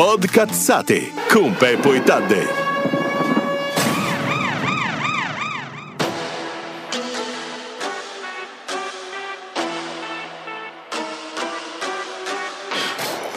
Podcazzate con Peppo e Tadde.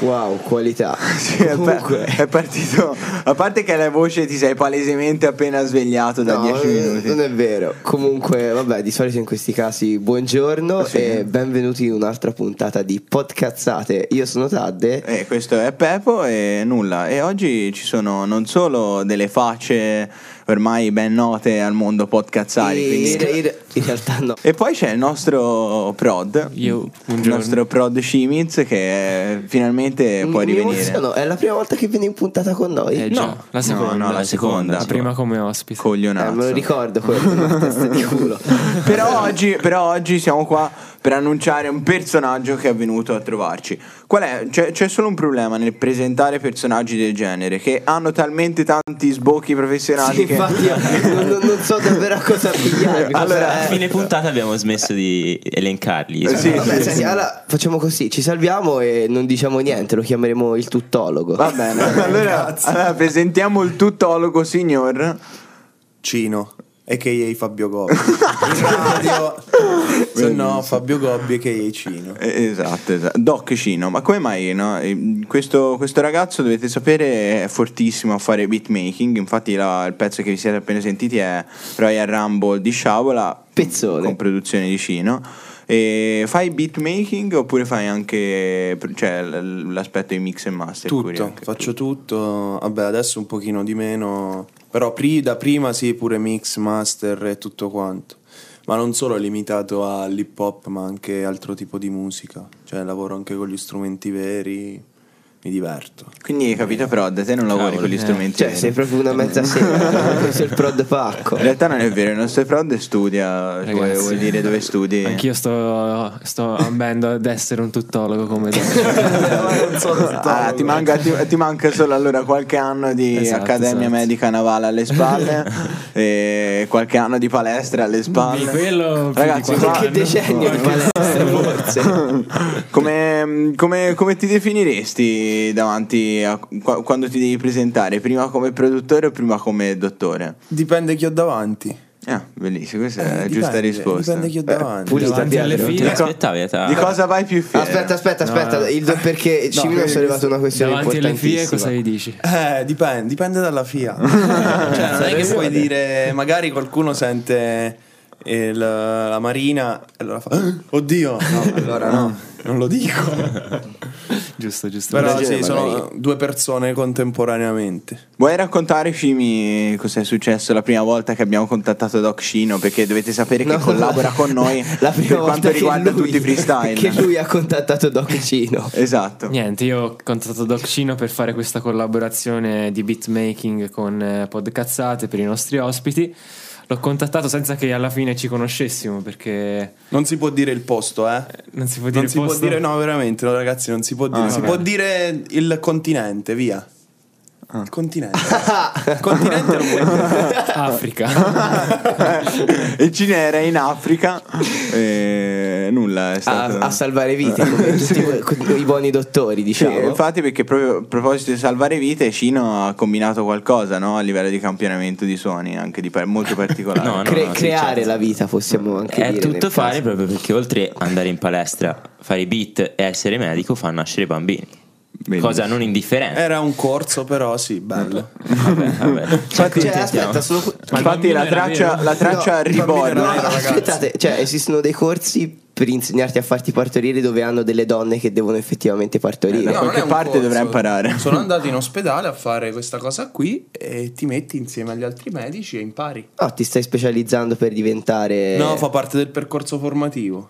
Wow, qualità. Sì, Comunque, è partito. A parte che la voce ti sei palesemente appena svegliato da no, 10 minuti. non è vero. Comunque, vabbè, di solito in questi casi buongiorno Sì. e benvenuti in un'altra puntata di Podcazzate. Io sono Tadde. E questo è Peppo e nulla. E oggi ci sono non solo delle facce ormai ben note al mondo podcazzari. E quindi- in, in- in realtà no. E poi c'è il nostro prod, Io, il nostro prod Shimiz che finalmente può Mi rivenire. emoziono, È la prima volta che viene in puntata con noi. Eh già, No, la seconda. no, no, la seconda. La prima come ospite. Eh, Coglionazzo. me lo ricordo quello, testa di culo. però, oggi, però oggi siamo qua per annunciare un personaggio che è venuto a trovarci. Qual è? C'è, c'è solo un problema nel presentare personaggi del genere che hanno talmente tanti sbocchi professionali Sì, che infatti io non, non- so davvero a cosa pigliarmi. cosa- Allora, A fine puntata abbiamo smesso di elencarli. Eh, sì, Vabbè, sì, senti, sì. allora facciamo così, ci salviamo e non diciamo niente, lo chiameremo il tuttologo. Va bene. Allora, allora presentiamo il tuttologo signor. Cino, a.k.a. Fabio Gobbi. Radio, se no Fabio Gobbi, a.k.a. Cino. Eh, Esatto, esatto. Doc Cino, ma come mai? No? Eh, Questo, questo ragazzo, dovete sapere, è fortissimo a fare beatmaking. Infatti, la- il pezzo che vi siete appena sentiti è Royal Rumble di Sciavola Pezzone. con produzione di Cino. E fai beatmaking oppure fai anche cioè, l'aspetto di mix e master? Tutto, faccio tutto. Vabbè, adesso un pochino di meno. Però pri- da prima sì, pure mix, master e tutto quanto. Ma non solo limitato all'hip hop, ma anche altro tipo di musica. Cioè, lavoro anche con gli strumenti veri. Mi diverto. Quindi hai capito, però da te non lavori Cavolo, con gli eh. strumenti. Cioè, veri. sei proprio una mezza sera, questo è il prod pacco. In realtà non è vero, il nostro prod studia, vuoi, Ragazzi, vuoi dire dove studi? Anch'io sto, sto ambendo ad essere un tuttologo come te. Ah, ti, manca, ti- ti manca solo allora qualche anno di Esatto, Accademia esatto. Medica Navale alle spalle e qualche anno di palestra alle spalle. Di quello più Ragazzi, Qualche decennio di palestra, forse. come, come- come ti definiresti davanti a qua- quando ti devi presentare? Prima come produttore o prima come dottore? Dipende chi ho davanti. Ah, bellissimo, questa Eh, è la dipende, giusta risposta. Dipende chi ho davanti. pulita, davanti alle file. Aspettavi. Di cosa vai più fiero? Aspetta, aspetta, aspetta, No, no. il do- perché Cimino ha che- sollevato una questione Davanti alle fie importantissima. cosa gli dici? Eh, dipende, dipende dalla FIA. cioè, non è che puoi dire, magari qualcuno sente il- la Marina e allora fa, "Ah, oddio, no, allora no, non lo dico. Giusto, giusto. Però Immagina, sì, sono magari- due persone contemporaneamente. Vuoi raccontare, Fimi, cos'è successo la prima volta che abbiamo contattato Doc Cino? Perché dovete sapere che No. collabora con noi La prima per volta quanto riguarda lui- tutti i freestyle. Che lui ha contattato Doc Cino. Esatto. Niente, io ho contattato Doc Cino per fare questa collaborazione di beatmaking con eh, Podcazzate per i nostri ospiti. L'ho contattato senza che alla fine ci conoscessimo perché Non si può dire il posto, eh. non si può dire Non si può posto. dire, no, veramente, no, ragazzi, non si può dire. Ah, si vabbè. può dire il continente, via. Ah. Il continente. il continente lo puoi dire. Africa. il Cine era in Africa e nulla è A, stato... a salvare vite, come tutti i buoni dottori, Sì, diciamo. infatti perché proprio a proposito di salvare vite Cino ha combinato qualcosa no? a livello di campionamento di suoni anche di par- molto particolare No, no. Cre- sì, creare certo. la vita, possiamo anche È dire. tutto nel fare caso. proprio perché oltre ad andare in palestra, fare i beat e essere medico, fa nascere bambini. Bellissimo. Cosa non indifferente. Era un corso, però sì, bello. Vabbè, vabbè. Ci Cioè, accontentiamo. aspetta, sono... Ma il infatti la traccia, la traccia No, riborda No, aspettate, cioè esistono dei corsi per insegnarti a farti partorire dove hanno delle donne che devono effettivamente partorire. Eh, da No, qualche è un parte dovrà imparare. Sono andato in ospedale a fare questa cosa qui e ti metti insieme agli altri medici e impari. Oh, ti stai specializzando per diventare... No, fa parte del percorso formativo.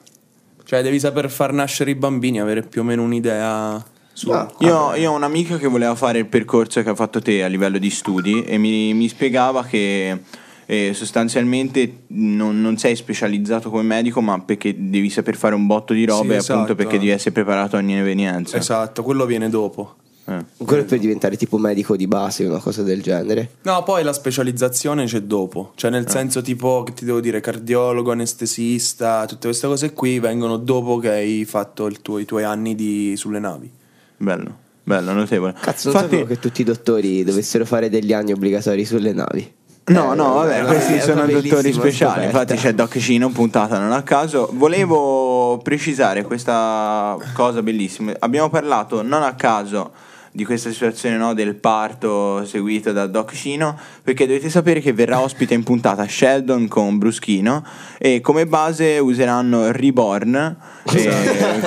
Cioè, devi saper far nascere i bambini, avere più o meno un'idea. Ah, Io, io ho un'amica che voleva fare il percorso che ha fatto te a livello di studi e mi, mi spiegava che eh, sostanzialmente non, non sei specializzato come medico ma perché devi saper fare un botto di robe Sì, appunto esatto. perché devi essere preparato a ogni evenienza. Esatto, quello viene dopo. Eh. Quello per diventare tipo medico di base, una cosa del genere. No, poi la specializzazione c'è dopo. Cioè, nel senso, tipo, che ti devo dire, cardiologo, anestesista, tutte queste cose qui vengono dopo che hai fatto il tuo- i tuoi anni di- sulle navi. Bello. bello, notevole. Cazzo, non Infatti- sapevo che tutti i dottori dovessero fare degli anni obbligatori sulle navi. No, Eh, no, vabbè, no, questi è sono dottori speciali. scoperta. Infatti c'è Doc Cino, puntata non a caso. Volevo precisare questa cosa bellissima. Abbiamo parlato non a caso di questa situazione no, del parto seguito da Doc Cino, perché dovete sapere che verrà ospite in puntata Sheldon con Bruschino e come base useranno Reborn, eh, Sì,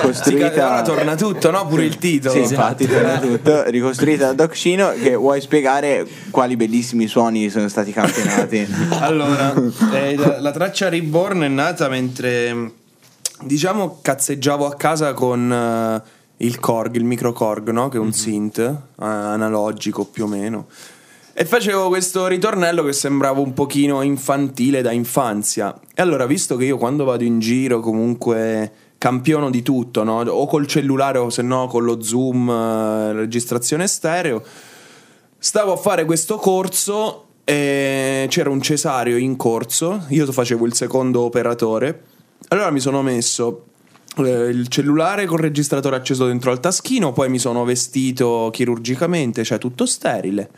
costruita... ora torna tutto, no? Pure il titolo. Sì, infatti torna tutto, ricostruita da Doc Cino che vuoi spiegare quali bellissimi suoni sono stati campionati. Allora, eh, la, la traccia Reborn è nata mentre diciamo cazzeggiavo a casa con eh, il Korg, il micro Korg, no? che è un synth eh, analogico più o meno. E facevo questo ritornello che sembrava un pochino infantile da infanzia. E allora, visto che io quando vado in giro comunque campiono di tutto, no? o col cellulare o se no con lo zoom, eh, registrazione stereo, Stavo a fare questo corso e c'era un cesario in corso, io facevo il secondo operatore. Allora mi sono messo il cellulare col registratore acceso dentro al taschino, poi mi sono vestito chirurgicamente, cioè tutto sterile.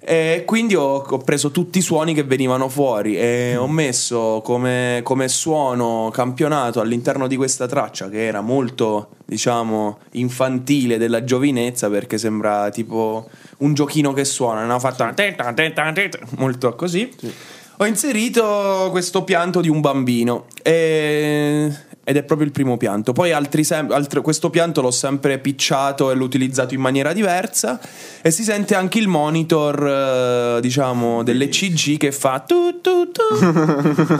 E quindi ho, ho preso tutti i suoni che venivano fuori e ho messo come, come suono campionato all'interno di questa traccia che era molto, diciamo, infantile della giovinezza perché sembra tipo un giochino che suona, no? Fatto molto così. Ho inserito questo pianto di un bambino e- ed è proprio il primo pianto. Poi altri sem- altro- questo pianto l'ho sempre picciato e l'ho utilizzato in maniera diversa e si sente anche il monitor, eh, diciamo, dell'ECG che fa tu tu tu.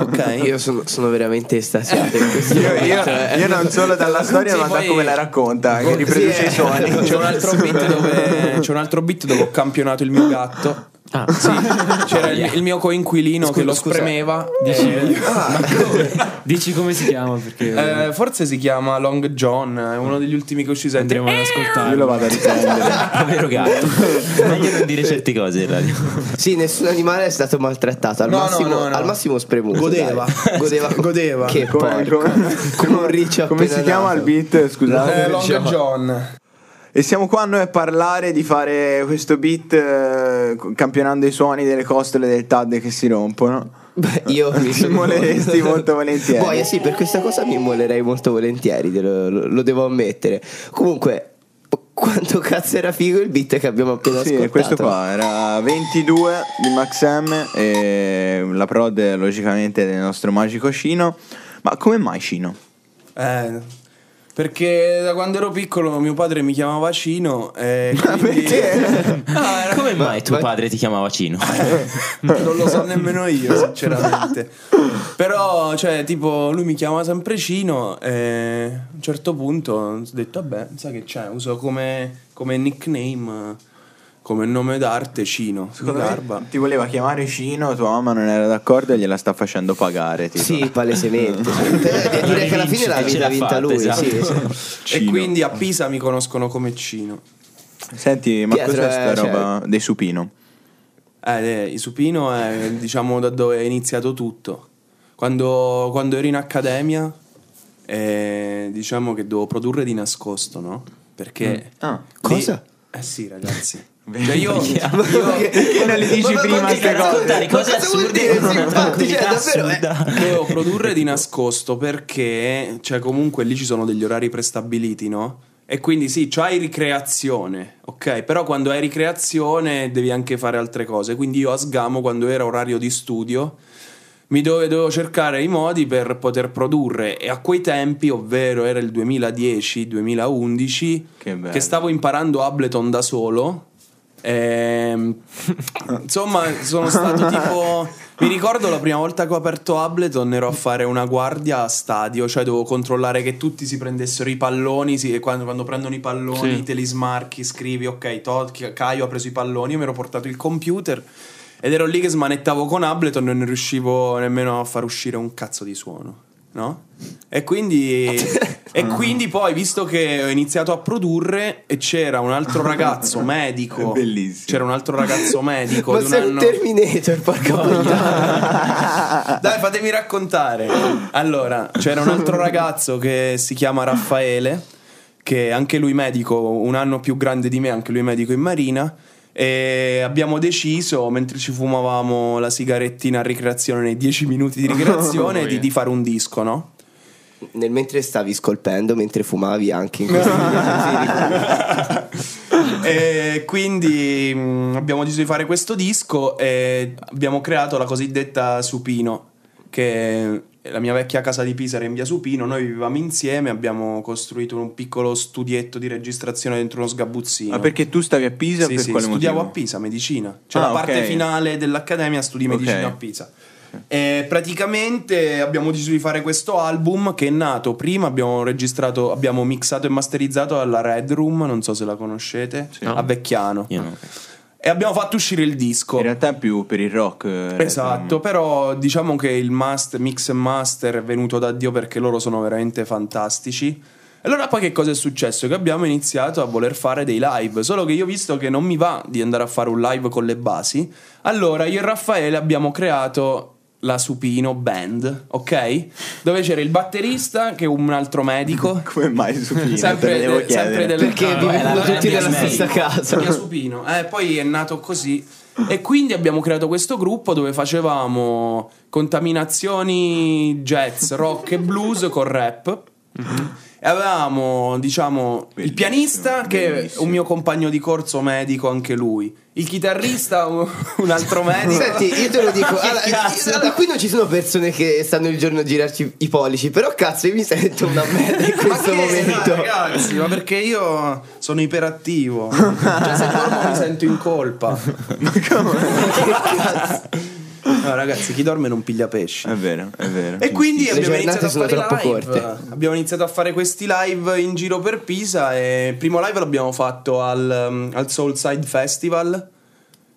ok. Io sono, sono veramente estasiato in questo Io, io- eh. io non solo dalla storia, Sì, ma da come la racconta, che riproduce i suoni. C'è un altro beat dove, c'è un altro beat dove ho campionato il mio gatto. Ah, Sì, c'era il, il mio coinquilino che lo spremeva. Dici, dici come si chiama? Perché Eh, forse si chiama Long John, è uno degli ultimi che uscì andremo ad ascoltare. Io lo vado a riprendere. Povero gatto. Meglio non dire certe cose in radio. Sì, nessun animale è stato maltrattato. Al, No, no, massimo, no, no. al massimo spremuto. Godeva. Godeva. Godeva. Che Come, porco. come- Come come si appena chiama nato. il beat? Scusate. Eh, Long John. E siamo qua noi a parlare di fare questo beat eh, campionando i suoni delle costole del TAD che si rompono. Beh, io mi Ti immoleresti molto volentieri. Poi sì, per questa cosa mi immolerei molto volentieri, lo- lo devo ammettere. Comunque, quanto cazzo era figo il beat che abbiamo appena Sì, ascoltato. questo qua era 22 di Max M e la prod logicamente del nostro magico Cino. Ma come mai Cino? Eh, perché da quando ero piccolo mio padre mi chiamava Cino e quindi... No, era- Come mai tuo padre ti chiamava Cino? non lo so nemmeno io, sinceramente. Però, cioè, tipo, lui mi chiama sempre Cino e a un certo punto ho detto, vabbè, sai che c'è, uso come, come nickname, come nome d'arte Cino. Secondo garba. ti voleva chiamare Cino, tua mamma non era d'accordo e gliela sta facendo pagare. Tipo. Sì, palesemente. Però direi che alla fine l'ha Ce l'ha vinta fatta, lui. esatto. Sì, sì. E quindi a Pisa mi conoscono come Cino. Senti, ma Pietro, cos'è sta cioè- roba dei supino? Eh, eh, il supino è diciamo da dove è iniziato tutto. Quando, quando ero in accademia, eh, diciamo che dovevo produrre di nascosto, no? Perché. Ah, lì- cosa? Eh sì, ragazzi. Cioè io, io- Perché non le dici Ma- ma- prima ma queste che cose? Cose cosa vuol assurde Sì, una infatti, cioè, davvero, eh. produrre di nascosto perché, cioè, comunque lì ci sono degli orari prestabiliti, no? E quindi sì, c'hai ricreazione, ok? Però quando hai ricreazione devi anche fare altre cose. Quindi io a sgamo, quando era orario di studio, mi dove- dovevo cercare i modi per poter produrre. E a quei tempi, ovvero era il 2010-2011, Che che stavo imparando Ableton da solo. Ehm, insomma, sono stato tipo. Mi ricordo la prima volta che ho aperto Ableton ero a fare una guardia a stadio, cioè dovevo controllare che tutti si prendessero i palloni. e quando, quando prendono i palloni, Sì. te li smarchi, scrivi, ok, Todd, Caio ha preso i palloni. Io mi ero portato il computer ed ero lì che smanettavo con Ableton e non riuscivo nemmeno a far uscire un cazzo di suono. No? E quindi, e quindi poi, visto che ho iniziato a produrre e c'era un altro ragazzo medico, Bellissimo. c'era un altro ragazzo medico Ma di un sei anno. Terminator, porca puttana. Dai, fatemi raccontare. Allora, c'era un altro ragazzo che si chiama Raffaele. che è anche lui medico, un anno più grande di me, anche lui medico in marina. E abbiamo deciso, mentre ci fumavamo la sigarettina a ricreazione, nei dieci minuti di ricreazione, di, di fare un disco, no? Nel mentre stavi scolpendo, mentre fumavi anche in questi e quindi mh, abbiamo deciso di fare questo disco e abbiamo creato la cosiddetta Supino, che è la mia vecchia casa di Pisa era in via Supino, noi vivevamo insieme, abbiamo costruito un piccolo studietto di registrazione dentro uno sgabuzzino. Ma perché tu stavi a Pisa? Sì, per sì, quale studiavo motivo? a Pisa, medicina. Cioè Ah, la parte ok. finale dell'accademia studi medicina a Pisa. E praticamente abbiamo deciso di fare questo album che è nato prima, abbiamo registrato, abbiamo mixato e masterizzato alla Red Room, non so se la conoscete, a Vecchiano. Io no. E abbiamo fatto uscire il disco. In realtà è più per il rock. eh, Esatto, però diciamo che il master, mix e master è venuto da Dio perché loro sono veramente fantastici. Allora poi che cosa è successo? Che abbiamo iniziato a voler fare dei live, solo che io ho visto che non mi va di andare a fare un live con le basi, allora io e Raffaele abbiamo creato la Supino Band, ok? Dove c'era il batterista che è un altro medico. Come mai Supino? Sempre, de- sempre chiedere. del Perché no, vivevano tutti nella stessa casa. Via Supino. Eh, poi è nato così. E quindi abbiamo creato questo gruppo dove facevamo contaminazioni jazz, rock e blues con rap. E avevamo, diciamo, il Bellissimo, pianista che è un mio compagno di corso medico, anche lui. Il chitarrista, un altro medico. Senti, io te lo dico. Allora, allora, qui non ci sono persone che stanno il giorno a girarci i pollici. Però cazzo, io mi sento una merda in questo che, momento. no, ragazzi, ma perché io sono iperattivo. cioè, se dormo mi sento in colpa. No, ragazzi, chi dorme non piglia pesci. È vero, è vero. E quindi Le abbiamo giornate iniziato a fare troppo live. corte. Abbiamo iniziato a fare questi live in giro per Pisa. E il primo live l'abbiamo fatto al, al Soulside Festival,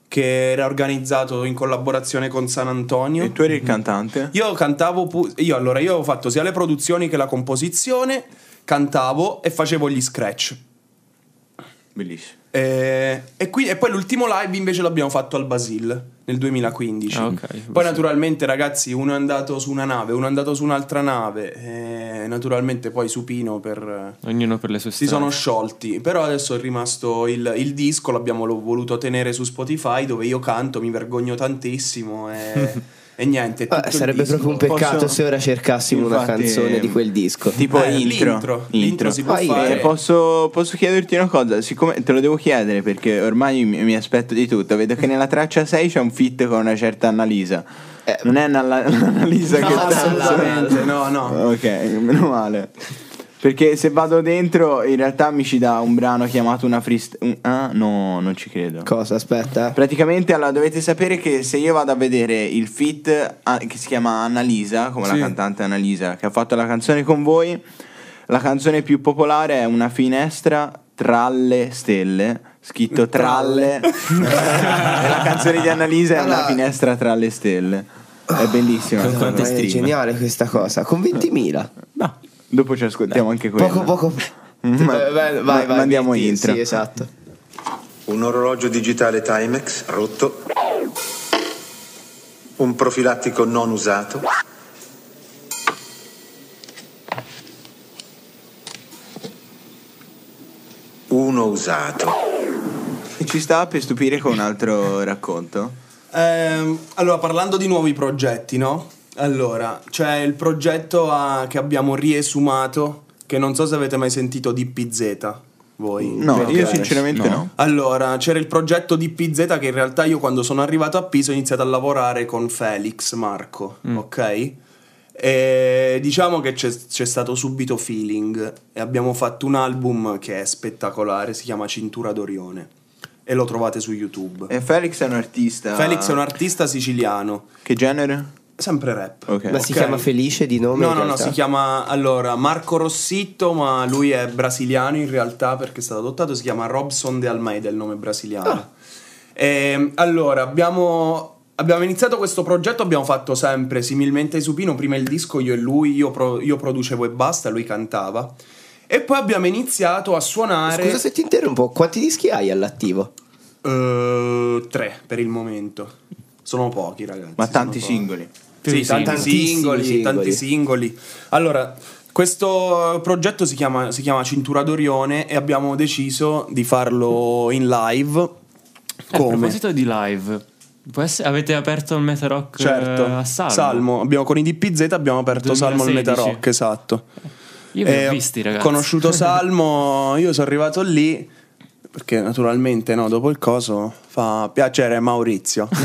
che era organizzato in collaborazione con San Antonio. E tu eri il cantante? Io cantavo, pu- io allora io ho fatto sia le produzioni che la composizione, cantavo e facevo gli scratch. Bellissimo. E, e qui- e poi l'ultimo live invece l'abbiamo fatto al Basil nel 2015. Ah, ok. Poi naturalmente ragazzi uno è andato su una nave, uno è andato su un'altra nave e naturalmente poi Supino per... Ognuno per le sue Si strade. sono sciolti, però adesso è rimasto il, il disco, l'abbiamo voluto tenere su Spotify dove io canto, mi vergogno tantissimo e, e niente. Il sarebbe proprio un peccato Posso- se ora cercassimo una Infatti, canzone di quel disco. Tipo Eh, intro. l'intro, l'intro si può Vai, fare. Eh, posso, posso chiederti una cosa? Siccome te lo devo chiedere perché ormai mi, mi aspetto di tutto. Vedo che nella traccia 6 c'è un fit con una certa Annalisa. Eh, non è Anna- Annalisa No, che sta assolutamente, no, no. Ok, meno male. Perché se vado dentro, in realtà mi ci dà un brano chiamato una freestyle. Ah, no, non ci credo. Cosa? Aspetta. Praticamente allora dovete sapere che se io vado a vedere il fit ah, che si chiama Annalisa, come la Sì. cantante Annalisa, che ha fatto la canzone con voi, la canzone più popolare è Una finestra tra le stelle, scritto tralle. la canzone di Annalisa è Una finestra tra le stelle. È bellissima. È geniale questa cosa. Con 20.000. No, dopo ci ascoltiamo anche quello. Poco poco. Ma- vai, vai, ma- vai, mandiamo metti- intro. Sì, esatto. Un orologio digitale Timex rotto. Un profilattico non usato. Uno usato. Ci sta per stupire con un altro racconto? Ehm, allora, parlando di nuovi progetti, no? Allora, c'è il progetto a- che abbiamo riesumato, che non so se avete mai sentito DPZ, voi. No, Ok. io sinceramente no. No. Allora, c'era il progetto DPZ che in realtà io quando sono arrivato a Pisa ho iniziato a lavorare con Felix Marco, ok? E diciamo che c'è, c'è stato subito feeling e abbiamo fatto un album che è spettacolare, si chiama Cintura d'Orione e lo trovate su YouTube. E Felix è un artista. Felix è un artista siciliano, Che genere? Sempre rap. Ok. Ma si Ok. chiama Felice di nome? No, no, no, si chiama allora Marco Rossitto, ma lui è brasiliano in realtà perché è stato adottato, si chiama Robson de Almeida, il nome brasiliano. Ah. E, allora, abbiamo, abbiamo iniziato questo progetto, abbiamo fatto sempre similmente ai Supino, prima il disco io e lui, io, pro- io producevo e basta, lui cantava. E poi abbiamo iniziato a suonare Scusa se ti interrompo, quanti dischi hai all'attivo? eh, tre per il momento. Sono pochi, ragazzi. Ma tanti pochi. singoli. Sì, tanti Tantissimi singoli, singoli. tanti singoli. Allora, questo progetto si chiama, si chiama Cintura d'Orione e abbiamo deciso di farlo in live. Eh, A Come? proposito di live, essere- avete aperto il Meta Rock Certo, eh, a Salmo? Abbiamo, con i DPZ abbiamo aperto Salmo al 2016. Meta Rock, esatto. Io vi Eh, ho visti, ragazzi. conosciuto Salmo, io sono arrivato lì perché naturalmente no, dopo il coso fa piacere Maurizio.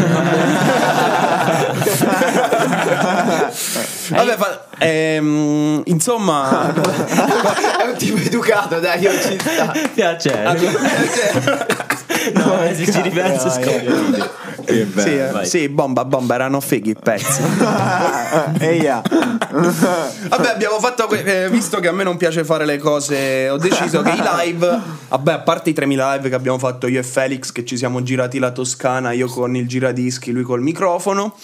Vabbè, fa- ehm, insomma, È un tipo educato, dai, io ci sta. Piacere. no, eh, se ci ripenso scoppio. Che bello. sì, eh, sì, bomba, bomba, erano fighi i pezzi. Eia. Vabbè, abbiamo fatto. que- eh, visto che a me non piace fare le cose, ho deciso che i live. Vabbè, a parte i 3000 live che abbiamo fatto io e Felix, che ci siamo girati la Toscana, io con il giradischi, lui col microfono.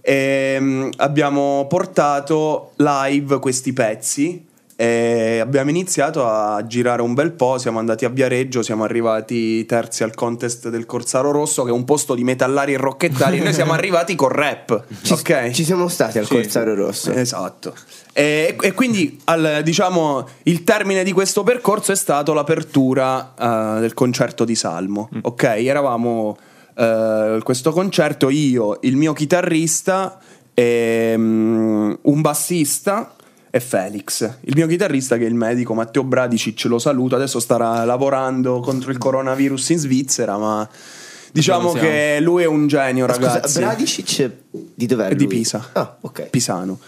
ehm, abbiamo portato live questi pezzi. E abbiamo iniziato a girare un bel po'. Siamo andati a Viareggio, siamo arrivati terzi al contest del Corsaro Rosso, che è un posto di metallari e rocchettari. e noi siamo arrivati con rap. ok? Ci siamo stati al Corsaro Rosso. Esatto. E, e quindi al- diciamo il termine di questo percorso è stato l'apertura eh, del concerto di Salmo. Ok, eravamo eh, questo concerto io, il mio chitarrista, e, mm, un bassista e Felix. Il mio chitarrista che è il medico Matteo Bradicic, lo saluto, adesso starà lavorando contro il coronavirus in Svizzera, ma diciamo che lui è un genio, Scusa, ragazzi. Bradicic di dov'è? Di lui? Pisa. Ah, ok. Pisano.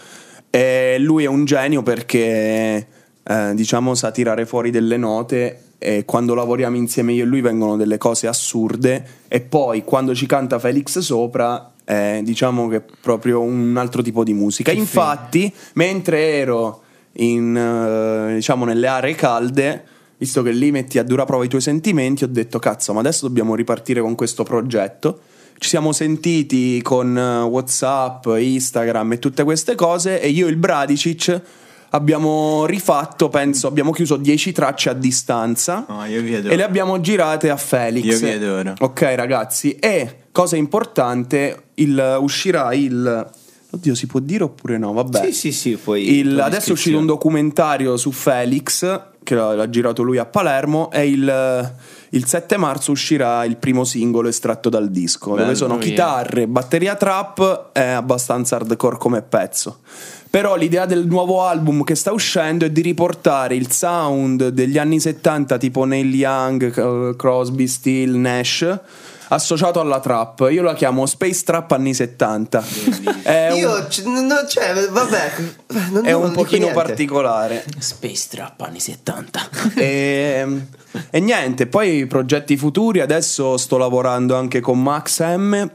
E lui è un genio perché, eh, diciamo, sa tirare fuori delle note e quando lavoriamo insieme io e lui vengono delle cose assurde e poi quando ci canta Felix sopra, eh, diciamo che è proprio un altro tipo di musica. Infatti, mentre ero in, eh, diciamo, nelle aree calde, visto che lì metti a dura prova i tuoi sentimenti, ho detto cazzo, ma adesso dobbiamo ripartire con questo progetto. Ci siamo sentiti con eh, WhatsApp, Instagram e tutte queste cose e io e il Bradicic abbiamo rifatto, penso, abbiamo chiuso 10 tracce a distanza vi e le abbiamo girate a Felix. Io vi adoro. Ok, ragazzi, e cosa importante, il- uscirà il Oddio, si può dire oppure no? Vabbè. Sì, sì, sì, poi Il- adesso è uscito un documentario su Felix che l'ha, l'ha girato lui a Palermo e il, il 7 marzo uscirà il primo singolo estratto dal disco dove Bello, sono via. chitarre, batteria trap e abbastanza hardcore come pezzo. Però l'idea del nuovo album che sta uscendo è di riportare il sound degli anni 70 tipo Neil Young, Crosby, Steele, Nash associato alla trap. Io la chiamo Space Trap anni 70. È un, Io, c- no, cioè, vabbè, non, è non un pochino niente. particolare. Space Trap anni 70. e, e niente, poi progetti futuri. Adesso sto lavorando anche con Max M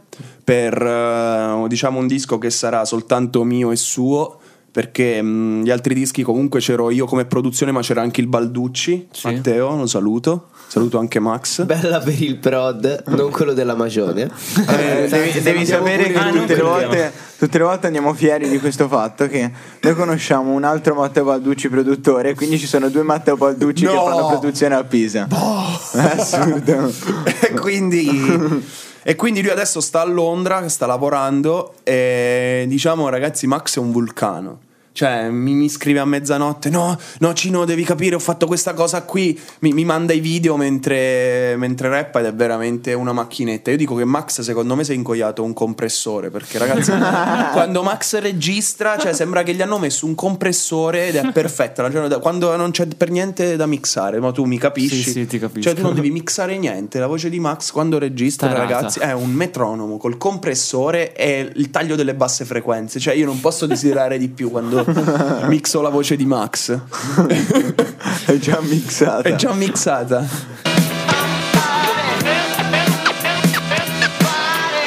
per eh, diciamo un disco che sarà soltanto mio e suo. Perché mh, gli altri dischi comunque c'ero io come produzione, ma c'era anche il Balducci. Sì. Matteo, lo saluto. Saluto anche Max. Bella per il prod, non quello della Magione. Eh, devi, devi sapere che Ah, tutte le, volte, tutte le volte andiamo fieri di questo fatto che noi conosciamo un altro Matteo Balducci produttore, quindi ci sono due Matteo Balducci che No! fanno produzione a Pisa. È assurdo. e, quindi, e quindi lui adesso sta a Londra, sta lavorando e diciamo ragazzi Max è un vulcano. Cioè mi, mi scrive a mezzanotte No, no Cino devi capire ho fatto questa cosa qui Mi, mi manda i video mentre, mentre rappa ed è veramente una macchinetta Io dico che Max secondo me si è incoiato un compressore Perché ragazzi quando Max registra Cioè sembra che gli hanno messo un compressore ed è perfetta giornata- Quando non c'è per niente da mixare Ma tu mi capisci Sì, sì, ti capisco. Cioè tu non devi mixare niente. La voce di Max quando registra, Tarata. ragazzi, è un metronomo col compressore e il taglio delle basse frequenze. Cioè io non posso desiderare di più quando mixo la voce di Max. È già mixata. È già mixata.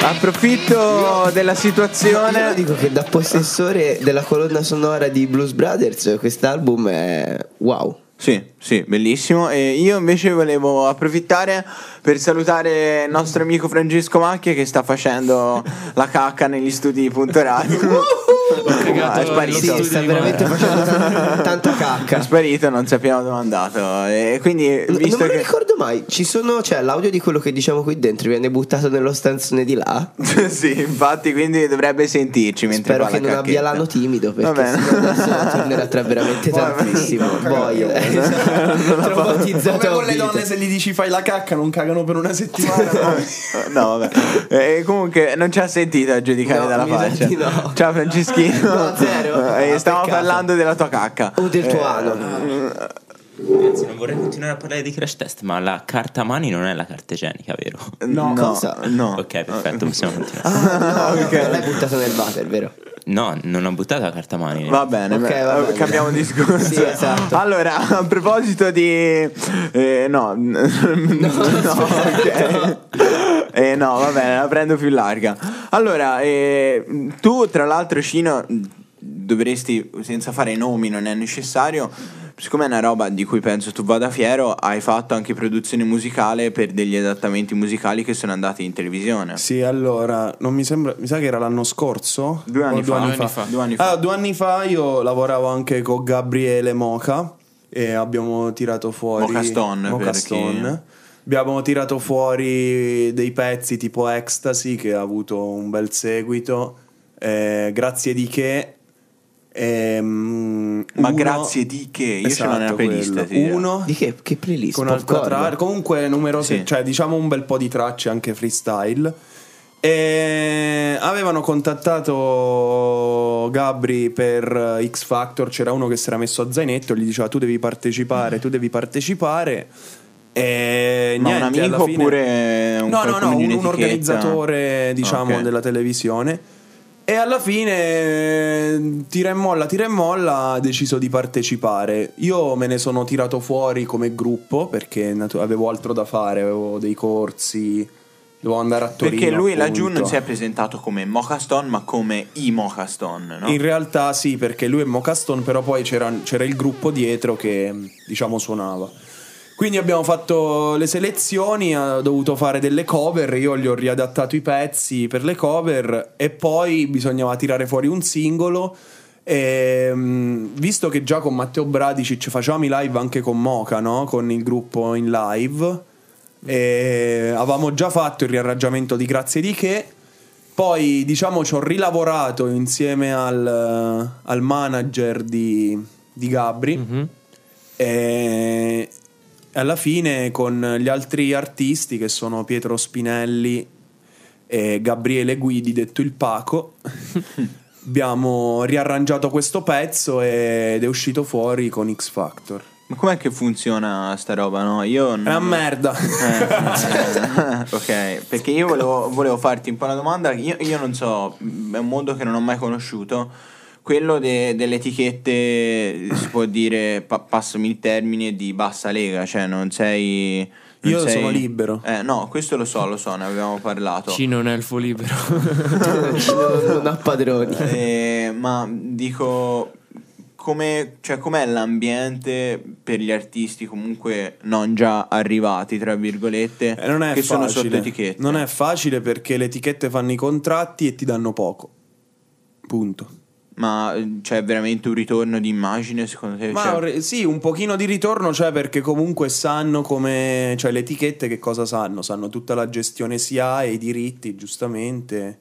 Approfitto della Io situazione. dico che da possessore della colonna sonora di Blues Brothers quest'album è wow. Sì, sì, bellissimo. E io invece volevo approfittare per salutare il nostro amico Francesco Macchia che sta facendo la cacca negli studi di Punto Radio. cagato è sparito. Sì, sta veramente facendo tan- tanta È cacca. sparito, non sappiamo dove è andato. E quindi, visto non me lo che. ricordo mai ci sono, cioè l'audio di quello che diciamo qui dentro viene buttato nello stanzone di là? sì, infatti, quindi dovrebbe sentirci mentre Spero che non abbia cacchetta. l'ano timido perché Va bene. sennò tornerà tra veramente Va bene. tantissimo. Boia. Traumatizzato Come con le donne se gli dici fai la cacca non cagano per una settimana. no? No, vabbè. Eh, comunque non ci ha sentito a giudicare No, dalla faccia. no. Ciao Franceschino. No, zero. Eh, Ah, stavamo peccato. parlando della tua cacca. O del tuo Eh, ano. Vorrei continuare a parlare di crash test, ma la carta mani non è la carta igienica, vero? No, Cosa? no. Ok, perfetto, possiamo continuare. Ah, no, no, l'hai buttato nel water, vero? No, non ho buttato la carta mani. Va bene, Ok, beh, va bene. cambiamo discorso. Sì, esatto. Allora, a proposito di... eh, no, no, ok. Eh, no, va bene, la prendo più larga. Allora, eh, tu tra l'altro, Cino, dovresti, senza fare nomi, non è necessario, siccome è una roba di cui penso tu vada fiero, hai fatto anche produzione musicale per degli adattamenti musicali che sono andati in televisione. Sì, allora, non mi sembra, mi sa che era l'anno scorso? Due anni fa. Due anni Due fa. anni fa. Due anni fa. Allora, due anni fa io lavoravo anche con Gabriele Moca e abbiamo tirato fuori Mocha Stone, per Mocha chi- Stone. Abbiamo tirato fuori dei pezzi tipo Ecstasy che ha avuto un bel seguito. eh, grazie di che. Ehm, Ma uno- grazie di che? Io ce l'ho nella Esatto, playlist, ti dirò. Uno Di che, che playlist? con altre Popcorn? tracce. Comunque numerose, Sì. cioè diciamo un bel po' di tracce anche freestyle. E avevano contattato Gabri per X Factor. C'era uno che si era messo a zainetto, gli diceva: Tu devi partecipare, tu devi partecipare. E Ma un niente, alla amico fine- oppure un No, no, no, un, un organizzatore, diciamo, Ok. della televisione. E alla fine, tira e molla, tira e molla, ha deciso di partecipare. Io me ne sono tirato fuori come gruppo perché avevo altro da fare, avevo dei corsi, dovevo andare a Torino. Perché lui laggiù appunto. non si è presentato come Mocha Stone, ma come i Mocha Stone, no? In realtà sì, perché lui è Mocaston, però poi c'era, c'era il gruppo dietro che diciamo suonava. Quindi abbiamo fatto le selezioni, ha dovuto fare delle cover, io gli ho riadattato i pezzi per le cover e poi bisognava tirare fuori un singolo. E, mh, visto che già con Matteo Bradicic facevamo i live anche con Moca, no? con il gruppo in live, e avevamo già fatto il riarrangiamento di Grazie di che. Poi, diciamo, ci ho rilavorato insieme al, al manager di, di Gabri. E alla fine, con gli altri artisti che sono Pietro Spinelli e Gabriele Guidi, detto il Paco, abbiamo riarrangiato questo pezzo ed è uscito fuori con X Factor. Ma com'è che funziona sta roba, no? Io non... È una merda. Eh, ok, perché io volevo, volevo farti un po' una domanda. Io, io non so, è un mondo che non ho mai conosciuto. Quello de- delle etichette, si può dire, pa- passami il termine, di bassa lega, cioè non sei. non Io sei- sono libero. Eh, no, questo lo so, lo so, ne avevamo parlato. Cino è un elfo libero. non, non ha padroni. Eh, ma dico come, cioè, com'è l'ambiente per gli artisti comunque non già arrivati, tra virgolette, Eh, non è che sono facile. sotto etichette? Non è facile perché le etichette fanno i contratti e ti danno poco. Punto. Ma c'è veramente un ritorno di immagine secondo te? Ma Cioè, sì, un pochino di ritorno c'è perché comunque sanno come. cioè le etichette che cosa sanno? Sanno tutta la gestione SIA e i diritti, giustamente.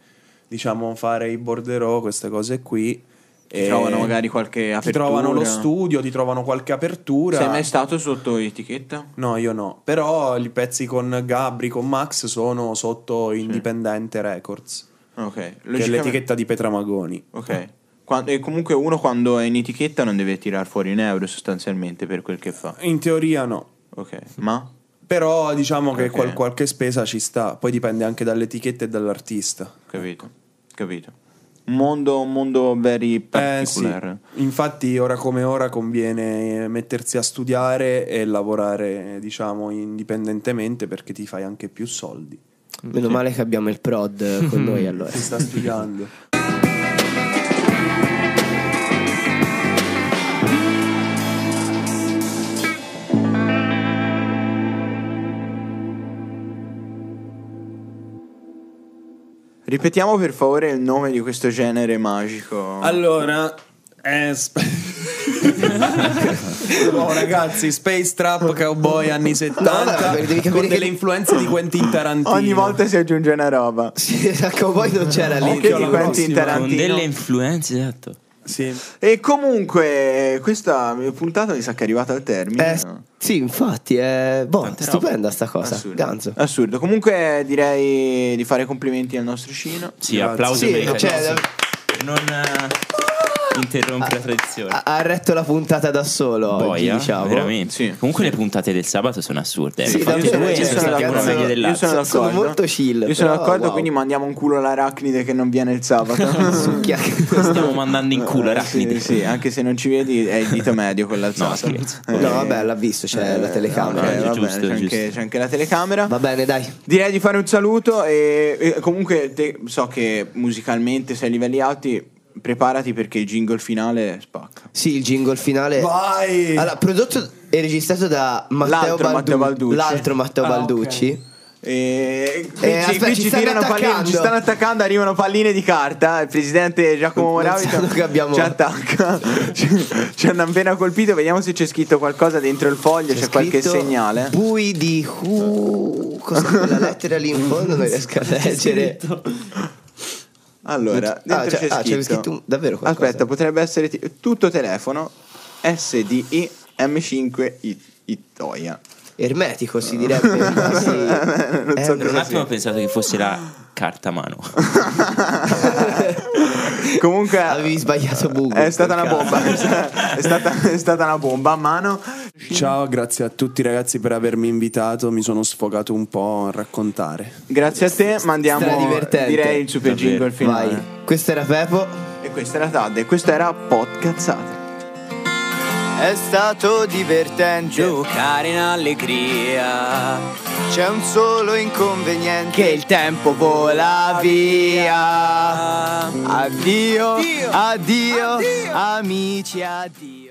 Diciamo fare i borderò, queste cose qui. ti E trovano magari qualche Ti apertura? trovano lo studio, ti trovano qualche apertura. Sei mai stato sotto etichetta? No, io no. Però i pezzi con Gabri, con Max sono sotto Indipendente Records, Ok. che è logicamente- l'etichetta di Petra Magoni. Ok. Qua- e comunque uno quando è in etichetta non deve tirar fuori un euro sostanzialmente per quel che fa. In teoria no. Ok. Ma? Però diciamo che Ok. qual- qualche spesa ci sta, poi dipende anche dall'etichetta e dall'artista. Capito. Capito. Un mondo, mondo very Eh sì, particular. infatti ora come ora conviene mettersi a studiare e lavorare, diciamo, indipendentemente perché ti fai anche più soldi. Meno male che abbiamo il prod con noi allora. Si sta studiando. Ripetiamo per favore il nome di questo genere magico. Allora, sp- Oh, ragazzi, Space Trap Cowboy anni 70 No, no, con che- delle influenze di Quentin Tarantino. Ogni volta si aggiunge una roba. Sì, a Cowboy non c'era lì. Di alla Quentin prossima. Con Tarantino. delle influenze, esatto. Sì. E comunque questa puntata mi sa che è arrivata al termine. Eh, no? sì, infatti, è boh, stupenda sta cosa. Assurdo. Ganzo. Assurdo. Comunque direi di fare complimenti al nostro Cino. Sì, Grazie. applausi Sì, per cioè, non eh, interrompere la tradizione. Ha, ha retto la puntata da solo oggi, Boia, diciamo. veramente. Sì. Comunque le puntate del sabato sono assurde. Sì, ho fatte davvero, e io sono sono d'accordo. Io sono Sono d'accordo. molto chill, Io sono però, d'accordo, wow. quindi mandiamo un culo all'arachnide che non viene il sabato. Succhia. Stiamo mandando in culo Eh, Arachnide. Sì, sì, anche se non ci vedi è il dito medio con l'alzato. No, scherzo. Eh, No, vabbè, l'ha visto, c'è la telecamera. eh, No, vabbè, giusto, c'è. Anche, c'è anche la telecamera. Va bene, dai. Direi di fare un saluto e, e comunque te- so che musicalmente sei a livelli alti, preparati perché il jingle finale spacca. Sì, il jingle finale. Vai! Allora, prodotto e registrato da Matteo, L'altro Baldu- Matteo Balducci. L'altro Matteo Ah, Balducci. E qui, Eh, ci, aspetta, qui ci ci stanno tirano palline, ci stanno attaccando, arrivano palline di carta. Il presidente Giacomo sanno che abbiamo- ci attacca. ci, ci hanno appena colpito. Vediamo se c'è scritto qualcosa dentro il foglio. C'è, qualche scritto segnale. Bui di Hu. Cosa quella lettera lì in fondo? Non riesco a leggere. Allora, Ah, cioè- c'è ah, c'è scritto, un- davvero qualcosa? Aspetta, potrebbe essere ti- tutto telefono SDI M5 I- Itoia. Ermetico si direbbe. ma sì. Non Eh, so Per un attimo ho pensato che fosse la carta mano. Comunque Avevi sbagliato Bugo. è stata una bomba. è, stata, è stata una bomba a mano. Ciao, grazie a tutti ragazzi per avermi invitato. Mi sono sfogato un po' a raccontare. Grazie a te, mandiamo direi il super Davvero. jingle finale. Vai. Questo era Pepo. E questa era Tad e questo era Podcazzate. È stato divertente giocare in allegria. C'è un solo inconveniente che il tempo vola via. Addio, addio, amici, addio.